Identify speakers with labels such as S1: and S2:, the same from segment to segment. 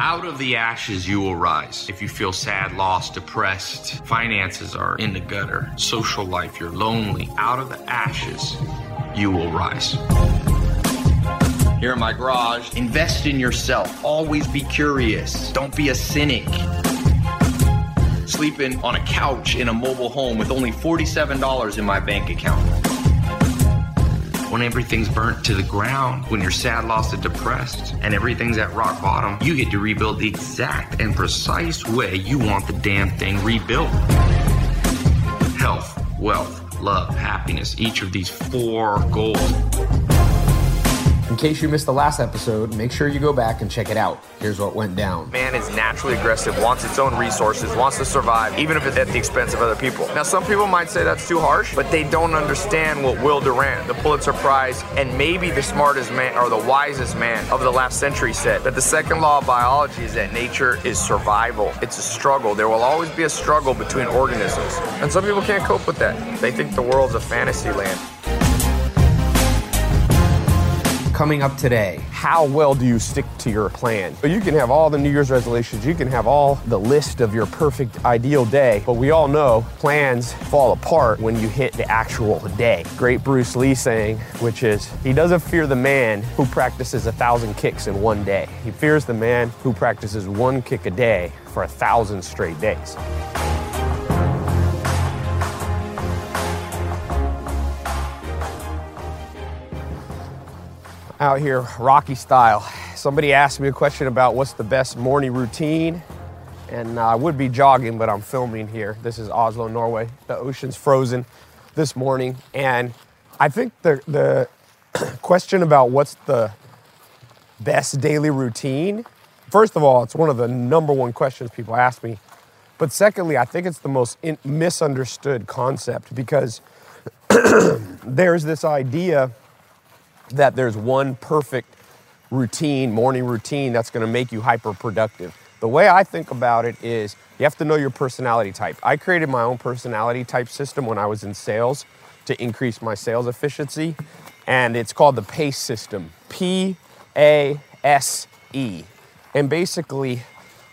S1: Out of the ashes, you will rise. If you feel sad, lost, depressed, finances are in the gutter, social life, you're lonely, out of the ashes, you will rise. Here in my garage, invest in yourself. Always be curious. Don't be a cynic. Sleeping on a couch in a mobile home with only $47 in my bank account when everything's burnt to the ground, when you're sad, lost, and depressed, and everything's at rock bottom, you get to rebuild the exact and precise way you want the damn thing rebuilt. Health, wealth, love, happiness, each of these four goals
S2: in case you missed the last episode, make sure you go back and check it out. Here's what went down.
S3: Man is naturally aggressive, wants its own resources, wants to survive, even if it's at the expense of other people. Now, some people might say that's too harsh, but they don't understand what Will Durant, the Pulitzer Prize, and maybe the smartest man or the wisest man of the last century said that the second law of biology is that nature is survival. It's a struggle. There will always be a struggle between organisms. And some people can't cope with that. They think the world's a fantasy land
S2: coming up today.
S4: How well do you stick to your plan? You can have all the New Year's resolutions, you can have all the list of your perfect ideal day, but we all know plans fall apart when you hit the actual day. Great Bruce Lee saying, which is, he doesn't fear the man who practices a thousand kicks in one day. He fears the man who practices one kick a day for a thousand straight days. Out here Rocky style. Somebody asked me a question about what's the best morning routine, and I would be jogging, but I'm filming here. This is Oslo, Norway. The ocean's frozen this morning, and I think the, the question about what's the best daily routine, first of all, it's one of the number one questions people ask me. But secondly, I think it's the most in- misunderstood concept because there's this idea that there's one perfect routine, morning routine that's going to make you hyper productive. The way I think about it is you have to know your personality type. I created my own personality type system when I was in sales to increase my sales efficiency, and it's called the PACE system P A S E. And basically,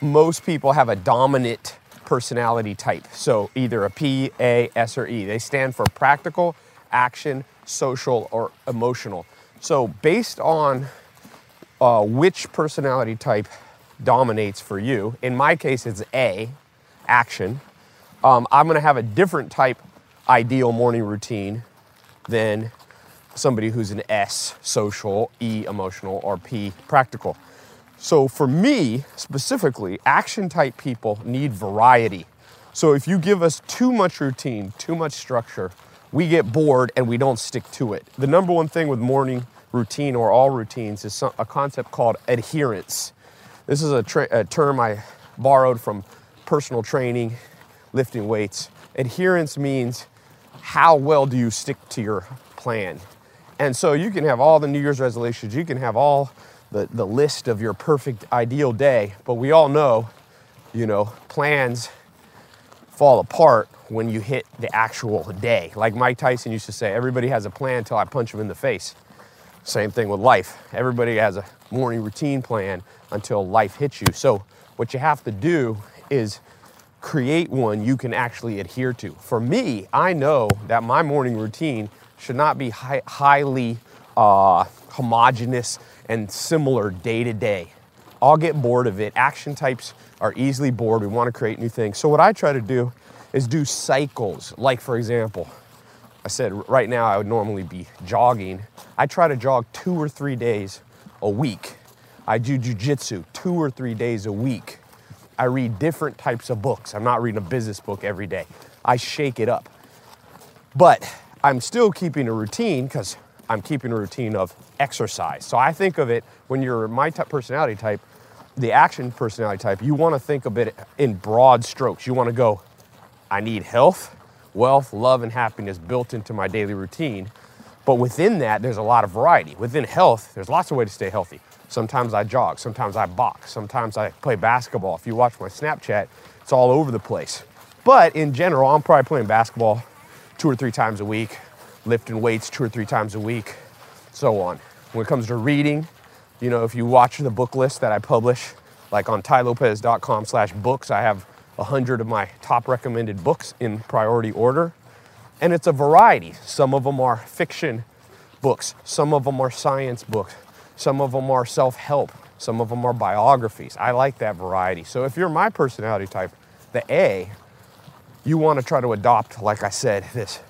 S4: most people have a dominant personality type. So either a P, A, S, or E. They stand for practical, action, social, or emotional. So, based on uh, which personality type dominates for you, in my case, it's A, action. Um, I'm to have a different type ideal morning routine than somebody who's an S, social, E, emotional, or P, practical. So, for me specifically, action type people need variety. So, if you give us too much routine, too much structure, we get bored and we don't stick to it. The number one thing with morning routine or all routines is a concept called adherence. This is a, tra- a term I borrowed from personal training, lifting weights. Adherence means how well do you stick to your plan? And so you can have all the New Year's resolutions, you can have all the, the list of your perfect ideal day, but we all know, you know, plans fall apart when you hit the actual day. Like Mike Tyson used to say, everybody has a plan until I punch him in the face. Same thing with life. Everybody has a morning routine plan until life hits you. So, what you have to do is create one you can actually adhere to. For me, I know that my morning routine should not be high, highly uh, homogenous and similar day to day. I'll get bored of it. Action types are easily bored. We want to create new things. So, what I try to do is do cycles. Like, for example, I said right now I would normally be jogging. I try to jog two or three days a week. I do jujitsu two or three days a week. I read different types of books. I'm not reading a business book every day. I shake it up. But I'm still keeping a routine because I'm keeping a routine of exercise. So I think of it when you're my type personality type, the action personality type, you want to think of it in broad strokes. You want to go, I need health, wealth, love, and happiness built into my daily routine. But within that, there's a lot of variety. Within health, there's lots of ways to stay healthy. Sometimes I jog, sometimes I box, sometimes I play basketball. If you watch my Snapchat, it's all over the place. But in general, I'm probably playing basketball two or three times a week, lifting weights two or three times a week, so on. When it comes to reading, you know, if you watch the book list that I publish, Like on tailopez.com slash books, I have 100 of my top recommended books in priority order. And it's a variety. Some of them are fiction books, some of them are science books, some of them are self help, some of them are biographies. I like that variety. So if you're my personality type, the A, you want to try to adopt, like I said, this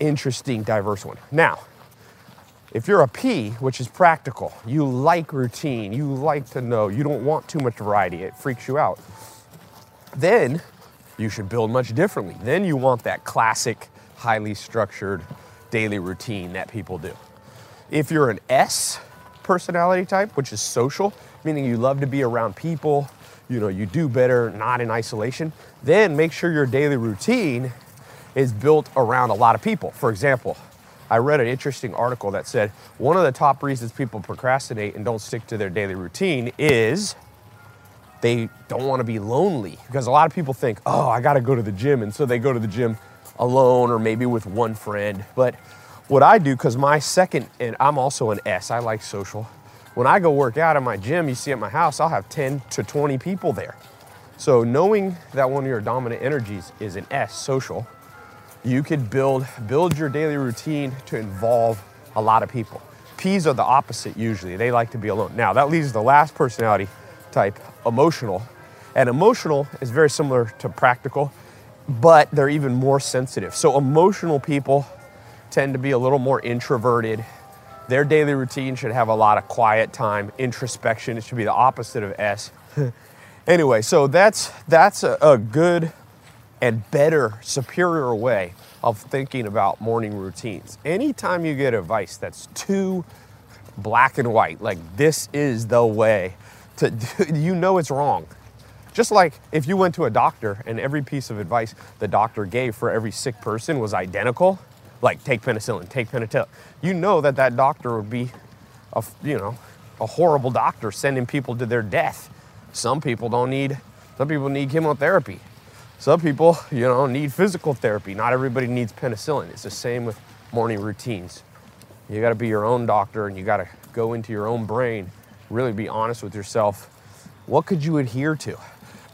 S4: interesting, diverse one. Now, if you're a P, which is practical, you like routine, you like to know, you don't want too much variety, it freaks you out, then you should build much differently. Then you want that classic, highly structured daily routine that people do. If you're an S personality type, which is social, meaning you love to be around people, you know, you do better not in isolation, then make sure your daily routine is built around a lot of people. For example, I read an interesting article that said one of the top reasons people procrastinate and don't stick to their daily routine is they don't want to be lonely. Because a lot of people think, oh, I got to go to the gym. And so they go to the gym alone or maybe with one friend. But what I do, because my second, and I'm also an S, I like social. When I go work out at my gym, you see at my house, I'll have 10 to 20 people there. So knowing that one of your dominant energies is an S, social, you could build build your daily routine to involve a lot of people. P's are the opposite usually. They like to be alone. Now that leaves the last personality type, emotional. And emotional is very similar to practical, but they're even more sensitive. So emotional people tend to be a little more introverted. Their daily routine should have a lot of quiet time, introspection. It should be the opposite of S. anyway, so that's that's a, a good and better, superior way of thinking about morning routines. Anytime you get advice that's too black and white, like this is the way to you know it's wrong. Just like if you went to a doctor and every piece of advice the doctor gave for every sick person was identical, like take penicillin, take penicillin, you know that that doctor would be a, you know, a horrible doctor sending people to their death. Some people don't need, some people need chemotherapy. Some people, you know, need physical therapy. Not everybody needs penicillin. It's the same with morning routines. You got to be your own doctor and you got to go into your own brain, really be honest with yourself. What could you adhere to?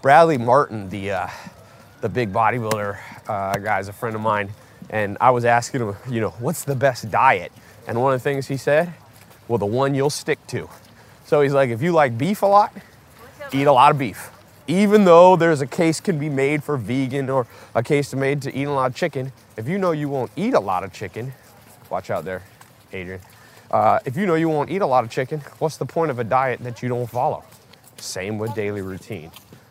S4: Bradley Martin, the uh, the big bodybuilder uh, guy, is a friend of mine, and I was asking him, you know, what's the best diet? And one of the things he said, well, the one you'll stick to. So he's like, if you like beef a lot, eat a lot of beef even though there's a case can be made for vegan or a case made to eat a lot of chicken, if you know you won't eat a lot of chicken, watch out there, Adrian. Uh, if you know you won't eat a lot of chicken, what's the point of a diet that you don't follow? Same with daily routine.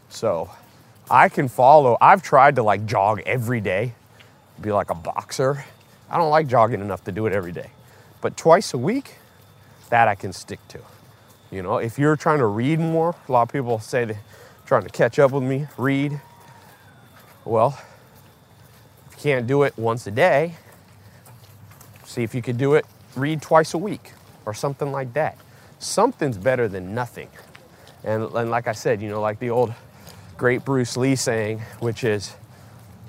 S4: So I can follow, I've tried to like jog every day, be like a boxer. I don't like jogging enough to do it every day. But twice a week, that I can stick to. You know, if you're trying to read more, a lot of people say that trying to catch up with me, read. Well, if you can't do it once a day, see if you could do it, read twice a week or something like that. Something's better than nothing. And, and like I said, you know, like the old great Bruce Lee saying, which is,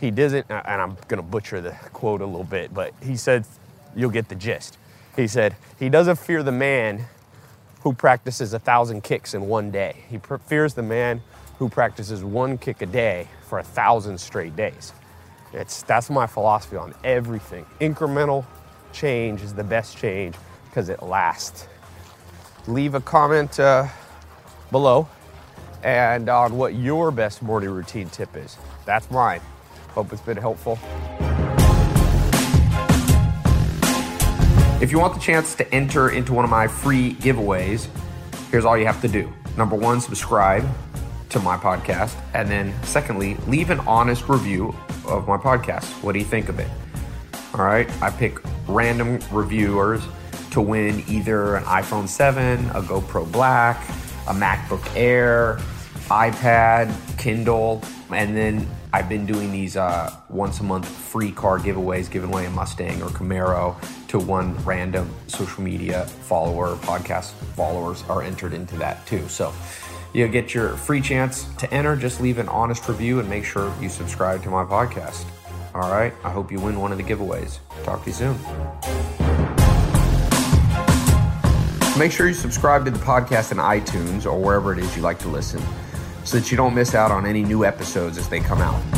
S4: he doesn't, and I'm gonna butcher the quote a little bit, but he said, you'll get the gist. He said, he doesn't fear the man who practices a thousand kicks in one day. He fears the man who practices one kick a day for a thousand straight days. It's, that's my philosophy on everything. Incremental change is the best change because it lasts. Leave a comment uh, below and on what your best morning routine tip is. That's mine. Hope it's been helpful.
S2: If you want the chance to enter into one of my free giveaways, here's all you have to do. Number one, subscribe to my podcast. And then, secondly, leave an honest review of my podcast. What do you think of it? All right. I pick random reviewers to win either an iPhone 7, a GoPro Black, a MacBook Air, iPad, Kindle, and then I've been doing these uh, once a month free car giveaways, giving away a Mustang or Camaro to one random social media follower, podcast followers are entered into that too. So You'll get your free chance to enter. Just leave an honest review and make sure you subscribe to my podcast. All right. I hope you win one of the giveaways. Talk to you soon.
S4: Make sure you subscribe to the podcast in iTunes or wherever it is you like to listen so that you don't miss out on any new episodes as they come out.